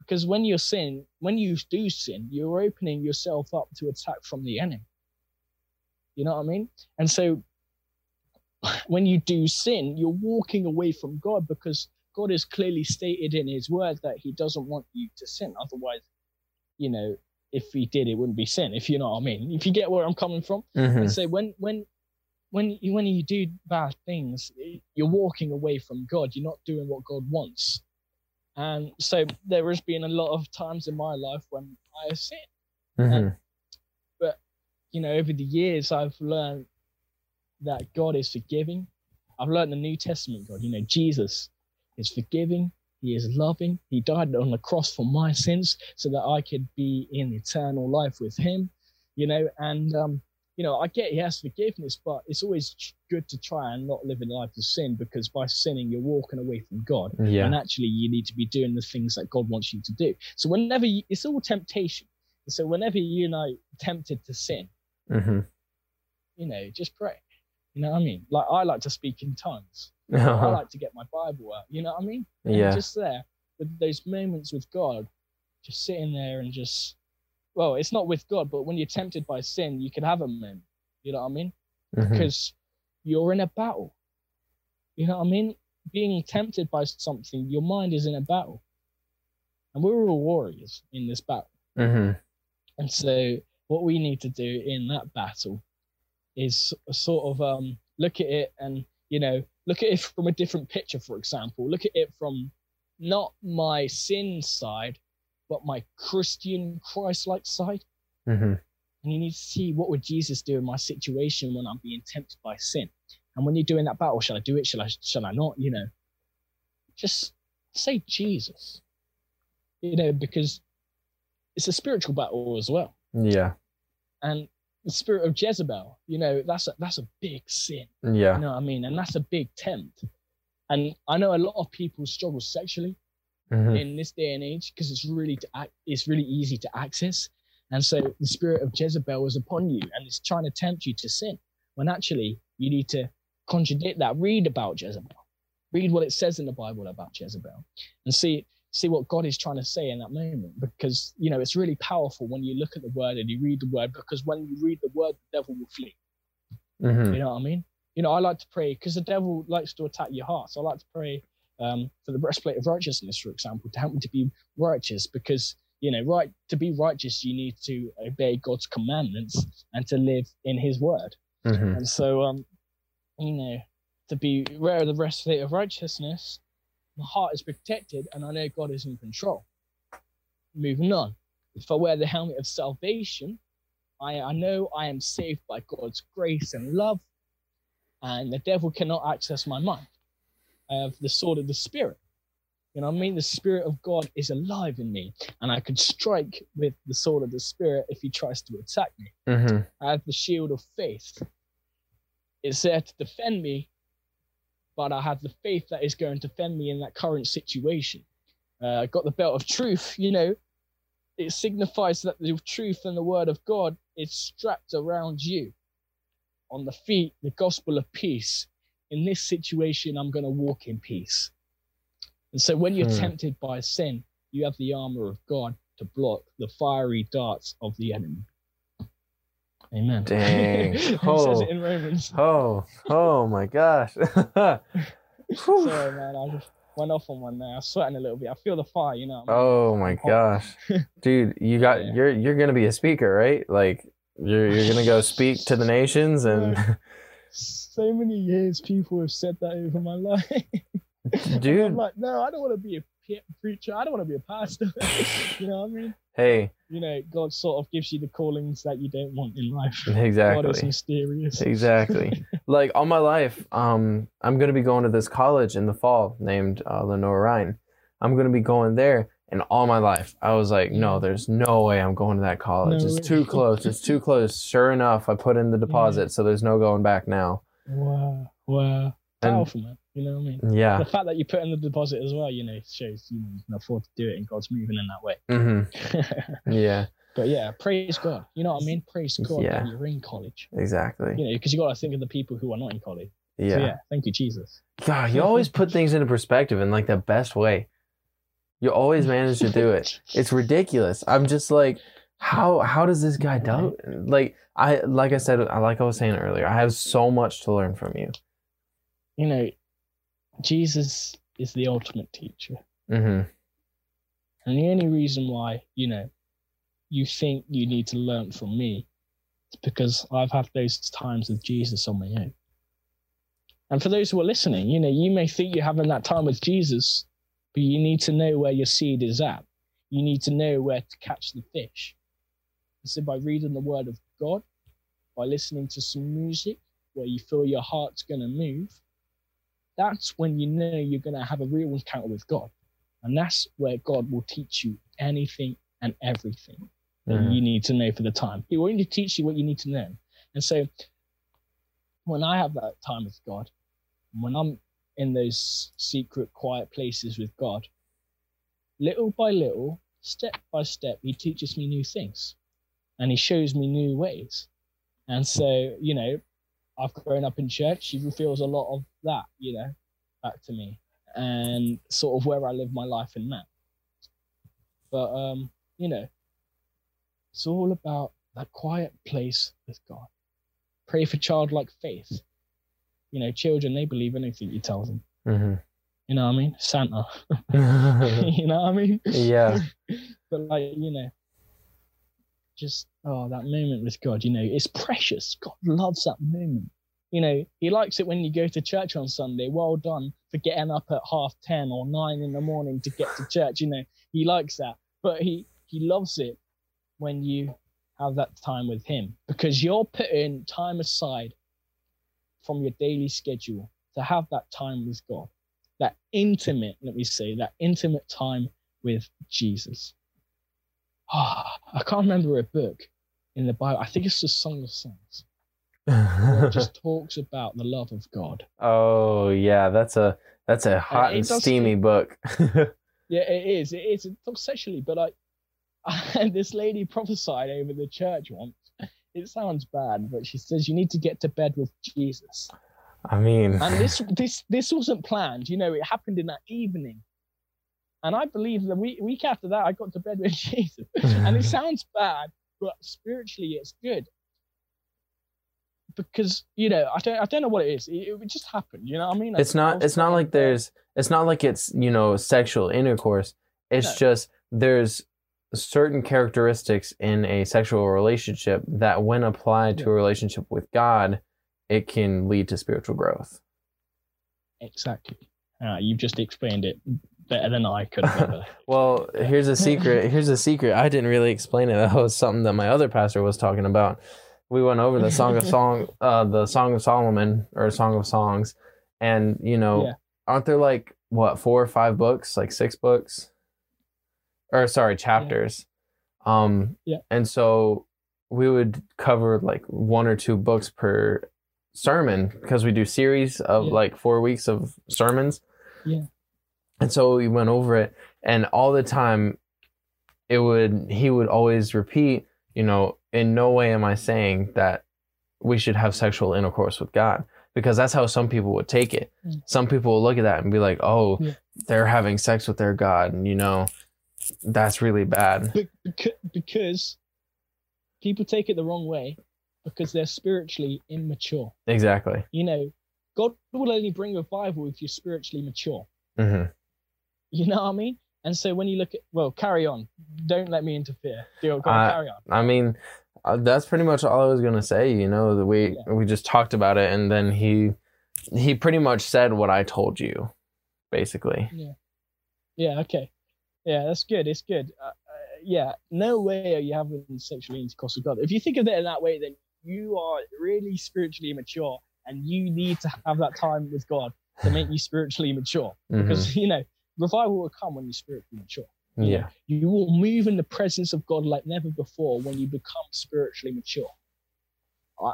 [SPEAKER 2] Because when you sin, when you do sin, you're opening yourself up to attack from the enemy. You know what I mean? And so when you do sin, you're walking away from God because God has clearly stated in his word that he doesn't want you to sin. Otherwise, you know, if he did, it wouldn't be sin, if you know what I mean. If you get where I'm coming from.
[SPEAKER 1] Mhm.
[SPEAKER 2] And so when when when you, when you do bad things, you're walking away from God. You're not doing what God wants. And so there has been a lot of times in my life when I have sinned.
[SPEAKER 1] Mhm.
[SPEAKER 2] You know, over the years, I've learned that God is forgiving. I've learned the New Testament God. You know, Jesus is forgiving. He is loving. He died on the cross for my sins so that I could be in eternal life with Him. You know, and um, you know, I get he has forgiveness, but it's always good to try and not live a life of sin because by sinning, you're walking away from God.
[SPEAKER 1] Yeah.
[SPEAKER 2] And actually, you need to be doing the things that God wants you to do. So, whenever you, it's all temptation. So, whenever you're know, tempted to sin,
[SPEAKER 1] hmm
[SPEAKER 2] you know, just pray. You know what I mean? Like, I like to speak in tongues. *laughs* I like to get my Bible out. You know what I mean? And
[SPEAKER 1] yeah.
[SPEAKER 2] Just there with those moments with God, just sitting there and just, well, it's not with God, but when you're tempted by sin, you can have a moment. You know what I mean?
[SPEAKER 1] Mhm.
[SPEAKER 2] because you're in a battle. You know what I mean? Being tempted by something, your mind is in a battle. And we're all warriors in this battle.
[SPEAKER 1] Mhm.
[SPEAKER 2] And so what we need to do in that battle is sort of um, look at it and, you know, look at it from a different picture, for example. Look at it from not my sin side, but my Christian Christ-like side.
[SPEAKER 1] Mhm.
[SPEAKER 2] And you need to see what would Jesus do in my situation when I'm being tempted by sin. And when you're doing that battle, shall I do it? Shall I shall I not? You know. Just say Jesus. You know, because it's a spiritual battle as well.
[SPEAKER 1] Yeah.
[SPEAKER 2] And the spirit of Jezebel, you know, that's a that's a big sin.
[SPEAKER 1] Yeah.
[SPEAKER 2] You know what I mean? And that's a big tempt. And I know a lot of people struggle sexually
[SPEAKER 1] Mhm.
[SPEAKER 2] in this day and age because it's really to ac- it's really easy to access and so the spirit of jezebel is upon you and it's trying to tempt you to sin when actually you need to contradict that read about jezebel read what it says in the bible about jezebel and see see what god is trying to say in that moment because you know it's really powerful when you look at the word and you read the word because when you read the word the devil will flee
[SPEAKER 1] Mhm.
[SPEAKER 2] you know what I mean? You know, I like to pray because the devil likes to attack your heart. So I like to pray um, for the breastplate of righteousness, for example, to help me to be righteous. Because you know, right to be righteous, you need to obey God's commandments and to live in His word.
[SPEAKER 1] Mhm.
[SPEAKER 2] And so, um, you know, to be wear the breastplate of righteousness, my heart is protected, and I know God is in control. Moving on, if I wear the helmet of salvation, I, I know I am saved by God's grace and love, and the devil cannot access my mind. I have the sword of the Spirit. You know what I mean? The Spirit of God is alive in me, and I could strike with the sword of the Spirit if he tries to attack me.
[SPEAKER 1] Mhm.
[SPEAKER 2] I have the shield of faith. It's there to defend me, but I have the faith that is going to defend me in that current situation. Uh, I got the belt of truth, you know. It signifies that the truth and the word of God is strapped around you on the feet the gospel of peace. In this situation, I'm going to walk in peace. And so when you're
[SPEAKER 1] Hmm.
[SPEAKER 2] tempted by sin, you have the armor of God to block the fiery darts of the enemy. Amen.
[SPEAKER 1] Dang. *laughs*
[SPEAKER 2] it
[SPEAKER 1] Oh.
[SPEAKER 2] in Romans.
[SPEAKER 1] Oh, oh my gosh. *laughs*
[SPEAKER 2] Sorry, man. I just went off on one there. I'm sweating a little bit. I feel the fire, you know.
[SPEAKER 1] Oh my gosh. *laughs* Dude, you got
[SPEAKER 2] Yeah.
[SPEAKER 1] you're you're gonna be a speaker, right? Like you're you're gonna go speak to the nations and
[SPEAKER 2] So many years people have said that over my life. And I'm
[SPEAKER 1] dude,
[SPEAKER 2] like, no, I don't want to be a preacher. I don't want to be a pastor. *laughs* you know what I mean?
[SPEAKER 1] hey,
[SPEAKER 2] You know, God sort of gives you the callings that you don't want in life. Exactly. *laughs* God is
[SPEAKER 1] exactly.
[SPEAKER 2] mysterious.
[SPEAKER 1] Exactly. *laughs* like all my life, um, I'm gonna be going to this college in the fall named uh, Lenoir-Rhyne. I'm gonna be going there, and all my life, I was like, no, there's no way I'm going to that college.
[SPEAKER 2] No
[SPEAKER 1] it's
[SPEAKER 2] way.
[SPEAKER 1] too close. It's too close. Sure enough, I put in the deposit, so there's no going back now.
[SPEAKER 2] Wow, wow,
[SPEAKER 1] And-
[SPEAKER 2] powerful man. You know what I mean?
[SPEAKER 1] Yeah.
[SPEAKER 2] The fact that you put in the deposit as well, you know, shows you, know, you can afford to do it, and God's moving in that way.
[SPEAKER 1] hmm *laughs* Yeah.
[SPEAKER 2] but yeah, praise God. You know what I mean? Praise God
[SPEAKER 1] Yeah.
[SPEAKER 2] that you're in college.
[SPEAKER 1] Exactly.
[SPEAKER 2] You know, because you got to think of the people who are not in college. So,
[SPEAKER 1] Yeah.
[SPEAKER 2] yeah, thank you, Jesus.
[SPEAKER 1] God, you always put things into perspective in like the best way. You always manage to do it. *laughs* It's ridiculous. I'm just like, how how does this guy do? Like I like I said, like I was saying earlier, I have so much to learn from you.
[SPEAKER 2] You know, Jesus is the ultimate teacher.
[SPEAKER 1] hmm
[SPEAKER 2] And the only reason why, you know, you think you need to learn from me is because I've had those times with Jesus on my own. And for those who are listening, you know, you may think you're having that time with Jesus, but you need to know where your seed is at. You need to know where to catch the fish. So by reading the word of God, by listening to some music where you feel your heart's going to move, that's when you know you're going to have a real encounter with God. And that's where God will teach you anything and everything that
[SPEAKER 1] Mhm.
[SPEAKER 2] you need to know for the time. He will only teach you what you need to know. And so when I have that time with God, when I'm in those secret, quiet places with God, little by little, step by step, He teaches me new things and He shows me new ways. And so, you know, I've grown up in church. He reveals a lot of that, you know, back to me and sort of where I live my life in that. But um, you know, it's all about that quiet place with God. Pray for childlike faith. You know, children they believe anything you tell them.
[SPEAKER 1] Mhm.
[SPEAKER 2] You know what I mean? Santa.
[SPEAKER 1] Mm-hmm. *laughs* *laughs*
[SPEAKER 2] you know what I mean?
[SPEAKER 1] yeah. *laughs*
[SPEAKER 2] But like, you know, just oh that moment with God, you know, it's precious. God loves that moment. You know, he likes it when you go to church on Sunday. Well done for getting up at half ten or nine in the morning to get to church. You know, he likes that. But he he loves it when you have that time with him because you're putting time aside from your daily schedule to have that time with God. That intimate, let me say, that intimate time with Jesus. Ah, *sighs* I can't remember a book in the Bible. I think it's the Song of Songs. *laughs* Just talks about the love of God.
[SPEAKER 1] oh yeah, that's a that's a hot and
[SPEAKER 2] does
[SPEAKER 1] steamy book. *laughs*
[SPEAKER 2] Yeah, it is. It is. It talks sexually, but I, and *laughs* this lady prophesied over the church once. It sounds bad, but she says you need to get to bed with Jesus.
[SPEAKER 1] I mean,
[SPEAKER 2] And this this this wasn't planned. You know, it happened in that evening. And I believe the week week after that, I got to bed with Jesus. and it sounds bad, but spiritually, it's good. Because you know, I don't I don't know what it is. It, it just happened. You know what I mean?
[SPEAKER 1] it's not it's not like there's it's not like it's you know sexual intercourse it's
[SPEAKER 2] No.
[SPEAKER 1] just there's certain characteristics in a sexual relationship that when applied to
[SPEAKER 2] Yeah.
[SPEAKER 1] a relationship with god it can lead to spiritual growth
[SPEAKER 2] Exactly. Uh, you've just explained it better than I could have ever. *laughs*
[SPEAKER 1] well here's a secret here's a secret i didn't really explain it that was something that my other pastor was talking about we went over the song of *laughs* song uh the song of solomon or song of songs and you know
[SPEAKER 2] Yeah.
[SPEAKER 1] aren't there like what four or five books like six books or sorry chapters um
[SPEAKER 2] Yeah.
[SPEAKER 1] and so we would cover like one or two books per sermon because we do series of
[SPEAKER 2] Yeah.
[SPEAKER 1] like four weeks of sermons
[SPEAKER 2] Yeah.
[SPEAKER 1] and so we went over it and all the time it would he would always repeat you know in no way am i saying that we should have sexual intercourse with God because that's how some people would take it.
[SPEAKER 2] Mm.
[SPEAKER 1] Some people will look at that and be like, "Oh,
[SPEAKER 2] Yeah.
[SPEAKER 1] they're having sex with their God," and you know, that's really bad.
[SPEAKER 2] Be- because people take it the wrong way because they're spiritually immature.
[SPEAKER 1] Exactly.
[SPEAKER 2] You know, God will only bring revival if you're spiritually mature.
[SPEAKER 1] hmm
[SPEAKER 2] You know what I mean? And so when you look at, well, carry on. Don't let me interfere. Go, go
[SPEAKER 1] Uh,
[SPEAKER 2] carry on.
[SPEAKER 1] I mean, uh, that's pretty much all I was gonna say. You know, that we
[SPEAKER 2] Yeah.
[SPEAKER 1] we just talked about it, and then he he pretty much said what I told you, basically.
[SPEAKER 2] Yeah, Yeah. okay. Yeah, that's good. It's good. Uh, uh, yeah, no way are you having sexual intercourse with God. If you think of it in that way, then you are really spiritually immature and you need to have that time with God to make you spiritually mature.
[SPEAKER 1] Mhm.
[SPEAKER 2] Because, *laughs* you know, revival will come when you're spiritually mature.
[SPEAKER 1] Yeah.
[SPEAKER 2] You will move in the presence of God like never before when you become spiritually mature. I,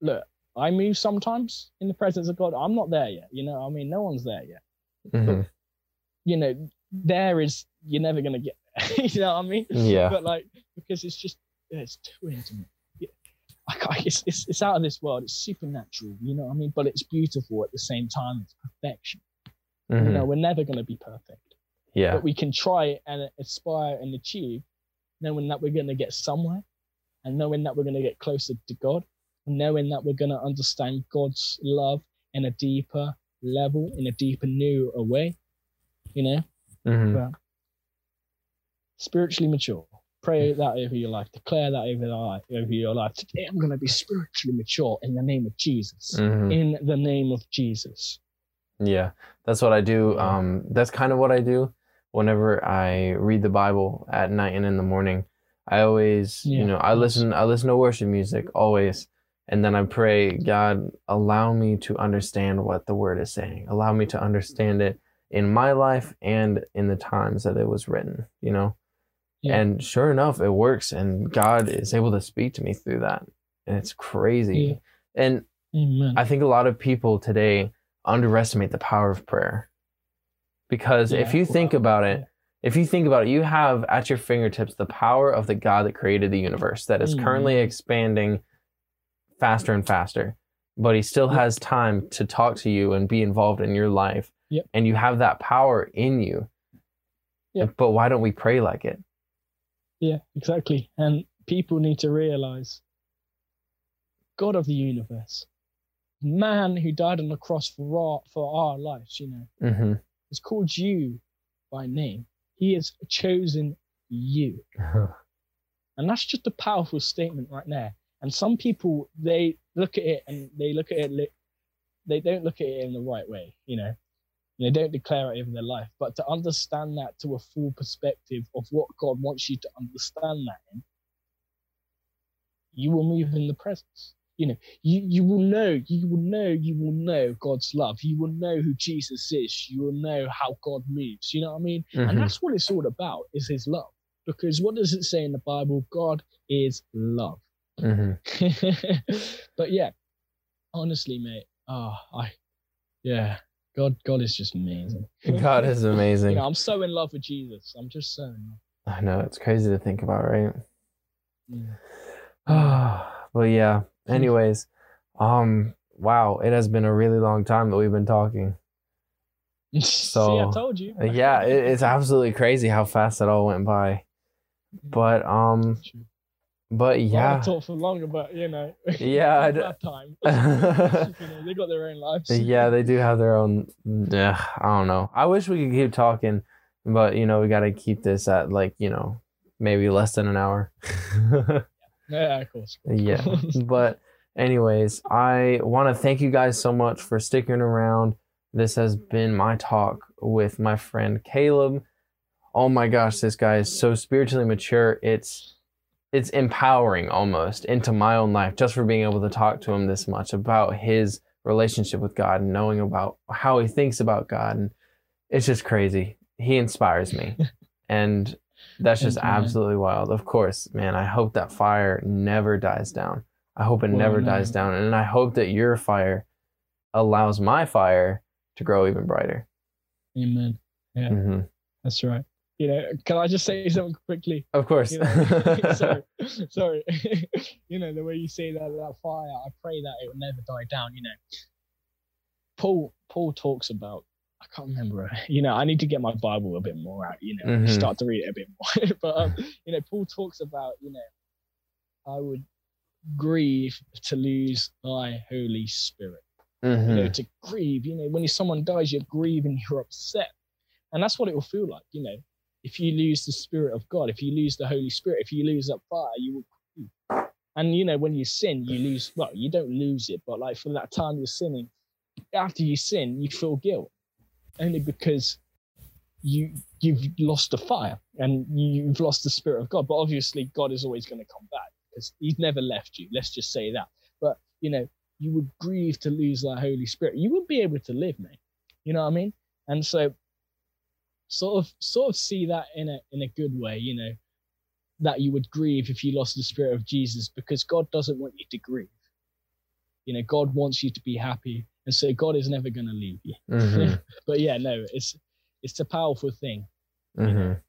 [SPEAKER 2] look, I move sometimes in the presence of God. I'm not there yet. You know, I mean, no one's there yet.
[SPEAKER 1] hmm
[SPEAKER 2] You know, there is, you're never going to get *laughs* there. you know what I mean?
[SPEAKER 1] Yeah.
[SPEAKER 2] But like, because it's just, it's too intimate. It's, it's, it's out of this world. It's supernatural. You know what I mean? But it's beautiful at the same time. It's perfection.
[SPEAKER 1] Mhm.
[SPEAKER 2] You know, we're never going to be perfect
[SPEAKER 1] Yeah.
[SPEAKER 2] but we can try and aspire and achieve, knowing that we're going to get somewhere, and knowing that we're going to get closer to God, and knowing that we're going to understand God's love in a deeper level, in a deeper, newer way. You know,
[SPEAKER 1] hmm
[SPEAKER 2] spiritually mature. Pray that over your life. Declare that over, life, over your life. Today, I'm going to be spiritually mature in the name of Jesus.
[SPEAKER 1] hmm
[SPEAKER 2] In the name of Jesus.
[SPEAKER 1] Yeah, that's what I do. Um, that's kind of what I do whenever I read the Bible at night and in the morning. I always,
[SPEAKER 2] Yeah,
[SPEAKER 1] you know, I listen. I listen to worship music always, and then I pray, God, allow me to understand what the Word is saying. Allow me to understand it in my life and in the times that it was written. You know,
[SPEAKER 2] Yeah.
[SPEAKER 1] and sure enough, it works, and God is able to speak to me through that, and it's crazy.
[SPEAKER 2] Yeah.
[SPEAKER 1] And
[SPEAKER 2] Amen.
[SPEAKER 1] I think a lot of people today underestimate the power of prayer. Because if
[SPEAKER 2] Yeah,
[SPEAKER 1] you think about it, if you think about it, you have at your fingertips the power of the God that created the universe that is currently
[SPEAKER 2] Mhm.
[SPEAKER 1] expanding faster and faster. But he still
[SPEAKER 2] Yep.
[SPEAKER 1] has time to talk to you and be involved in your life.
[SPEAKER 2] Yep.
[SPEAKER 1] And you have that power in you.
[SPEAKER 2] Yep.
[SPEAKER 1] But why don't we pray like it?
[SPEAKER 2] Yeah, exactly. And people need to realize God of the universe, man who died on the cross for our, for our lives, you know,
[SPEAKER 1] hmm
[SPEAKER 2] has called you by name. He has chosen you. *laughs* And that's just a powerful statement right there. And some people, they look at it and they look at it, they don't look at it in the right way, you know. They don't declare it over their life. But to understand that to a full perspective of what God wants you to understand that in, you will move in the presence. You know, you, you will know, you will know, you will know God's love. You will know who Jesus is. You will know how God moves. You know what I mean?
[SPEAKER 1] Mhm.
[SPEAKER 2] And that's what it's all about, is his love. Because what does it say in the Bible? God is love.
[SPEAKER 1] Mhm. *laughs*
[SPEAKER 2] but yeah, honestly, mate, oh, I, yeah, God, God is just amazing.
[SPEAKER 1] God is *laughs*
[SPEAKER 2] You
[SPEAKER 1] amazing.
[SPEAKER 2] know, I'm so in love with Jesus. I'm just so in love.
[SPEAKER 1] I know it's crazy to think about, right?
[SPEAKER 2] Yeah. *sighs*
[SPEAKER 1] but yeah. Anyways, um, wow, it has been a really long time that we've been talking. *laughs*
[SPEAKER 2] See, I told you.
[SPEAKER 1] Uh, Yeah, it, it's absolutely crazy how fast it all went by. But um, but
[SPEAKER 2] Well, I
[SPEAKER 1] yeah,
[SPEAKER 2] talk for longer, but you know, *laughs*
[SPEAKER 1] Yeah, d-
[SPEAKER 2] time. *laughs* you know, they got their own lives.
[SPEAKER 1] yeah, they do have their own. Yeah, I don't know. I wish we could keep talking, but you know, we got to keep this at like you know maybe less than an hour.
[SPEAKER 2] Yeah, of course.
[SPEAKER 1] yeah *laughs* but anyways i want to thank you guys so much for sticking around. This has been my talk with my friend caleb. Oh my gosh this guy is so spiritually mature. It's it's empowering almost into my own life just for being able to talk to him this much about his relationship with god and knowing about how he thinks about god. And it's just crazy. He inspires me. *laughs* And that's just
[SPEAKER 2] Thank you,
[SPEAKER 1] absolutely wild. Of course, man. I hope that fire never dies down. I hope it
[SPEAKER 2] Well,
[SPEAKER 1] never
[SPEAKER 2] no.
[SPEAKER 1] dies down. And I hope that your fire allows my fire to grow even brighter.
[SPEAKER 2] Amen. Yeah.
[SPEAKER 1] hmm
[SPEAKER 2] That's right. You know, can I just say something quickly?
[SPEAKER 1] Of course.
[SPEAKER 2] You know, so *laughs* Sorry. *laughs* *laughs* you know, the way you say that, that fire, I pray that it will never die down, you know. Paul Paul talks about I can't remember. *laughs* You know, I need to get my Bible a bit more out. You know,
[SPEAKER 1] Mhm.
[SPEAKER 2] start to read it a bit more. *laughs* but um, you know, Paul talks about you know, I would grieve to lose thy Holy Spirit. You know,
[SPEAKER 1] Mhm.
[SPEAKER 2] to grieve. You know, when someone dies, you're grieving, you're upset, and that's what it will feel like. You know, if you lose the Spirit of God, if you lose the Holy Spirit, if you lose that fire, you will. grieve. And you know, when you sin, you lose. Well, you don't lose it, but like for that time you're sinning, after you sin, you feel guilt, only because you you've lost the fire and you've lost the Spirit of God. But obviously, God is always going to come back because He's never left you. Let's just say that. But you know, you would grieve to lose that Holy Spirit. You wouldn't be able to live, mate. You know what I mean? And so, sort of, sort of see that in a in a good way. You know, that you would grieve if you lost the Spirit of Jesus, because God doesn't want you to grieve. You know, God wants you to be happy, and so God is never going to leave you.
[SPEAKER 1] Mhm. *laughs*
[SPEAKER 2] But yeah, no, it's it's a powerful thing.
[SPEAKER 1] Mhm.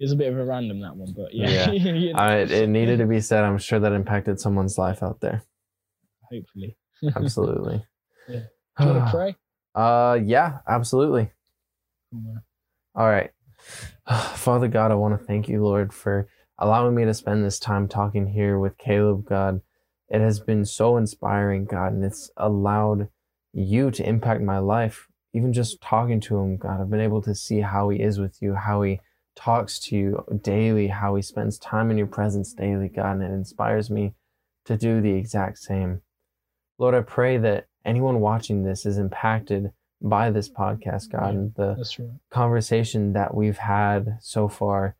[SPEAKER 2] It's a bit of a random that one, but yeah,
[SPEAKER 1] Yeah. *laughs*
[SPEAKER 2] you know,
[SPEAKER 1] I, it needed to be said. I'm sure that impacted someone's life out there.
[SPEAKER 2] hopefully.
[SPEAKER 1] Absolutely. *laughs*
[SPEAKER 2] Yeah. Do you want to pray? *sighs*
[SPEAKER 1] Uh, yeah, absolutely.
[SPEAKER 2] Cool,
[SPEAKER 1] All right. *sighs* Father God, I want to thank you, Lord, for allowing me to spend this time talking here with Caleb, God. It has been so inspiring, God, and it's allowed you to impact my life. Even just talking to him, God, I've been able to see how he is with you, how he talks to you daily, how he spends time in your presence daily, God, and it inspires me to do the exact same. Lord, I pray that anyone watching this is impacted by this podcast, God, and the
[SPEAKER 2] right.
[SPEAKER 1] conversation that we've had so far.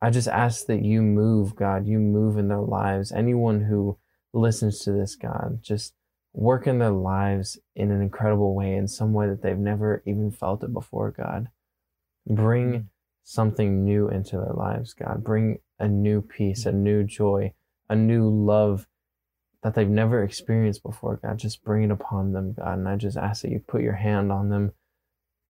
[SPEAKER 1] I just ask that you move, God, you move in their lives. Anyone who listens to this, God, just work in their lives in an incredible way, in some way that they've never even felt it before, God. Bring
[SPEAKER 2] Mm.
[SPEAKER 1] something new into their lives, God. Bring a new peace, a new joy, a new love that they've never experienced before, God. Just bring it upon them, God. And I just ask that you put your hand on them.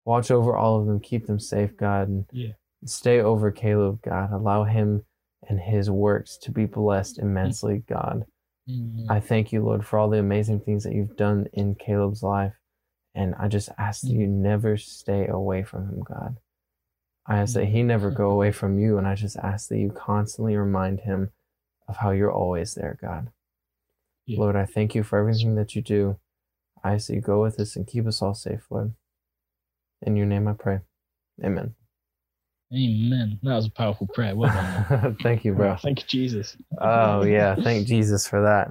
[SPEAKER 1] Watch over all of them, keep them safe, God. And
[SPEAKER 2] Yeah.
[SPEAKER 1] stay over Caleb, God. Allow him and his works to be blessed immensely, God.
[SPEAKER 2] Mm.
[SPEAKER 1] I thank you, Lord, for all the amazing things that you've done in Caleb's life. And I just ask that you never stay away from him, God. I ask that he never go away from you. And I just ask that you constantly remind him of how you're always there, God.
[SPEAKER 2] Yeah.
[SPEAKER 1] Lord, I thank you for everything that you do. I ask that you go with us and keep us all safe, Lord. In your name I pray. Amen.
[SPEAKER 2] Amen. That was a powerful prayer. Well done. *laughs*
[SPEAKER 1] thank you, bro.
[SPEAKER 2] Thank you, Jesus.
[SPEAKER 1] Oh, yeah. Thank Jesus for that.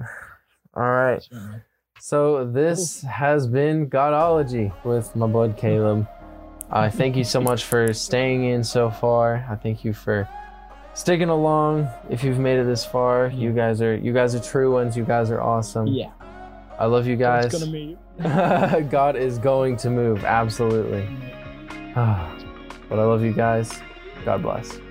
[SPEAKER 1] All right.
[SPEAKER 2] That's.
[SPEAKER 1] So this has been Godology with my bud Caleb. I thank you so much for staying in so far. I thank you for sticking along. If you've made it this far, you guys are you guys are true ones. You guys are awesome.
[SPEAKER 2] Yeah.
[SPEAKER 1] I love you guys.
[SPEAKER 2] God's gonna you. *laughs*
[SPEAKER 1] God is going to move. Absolutely. *sighs* but I love you guys. God bless.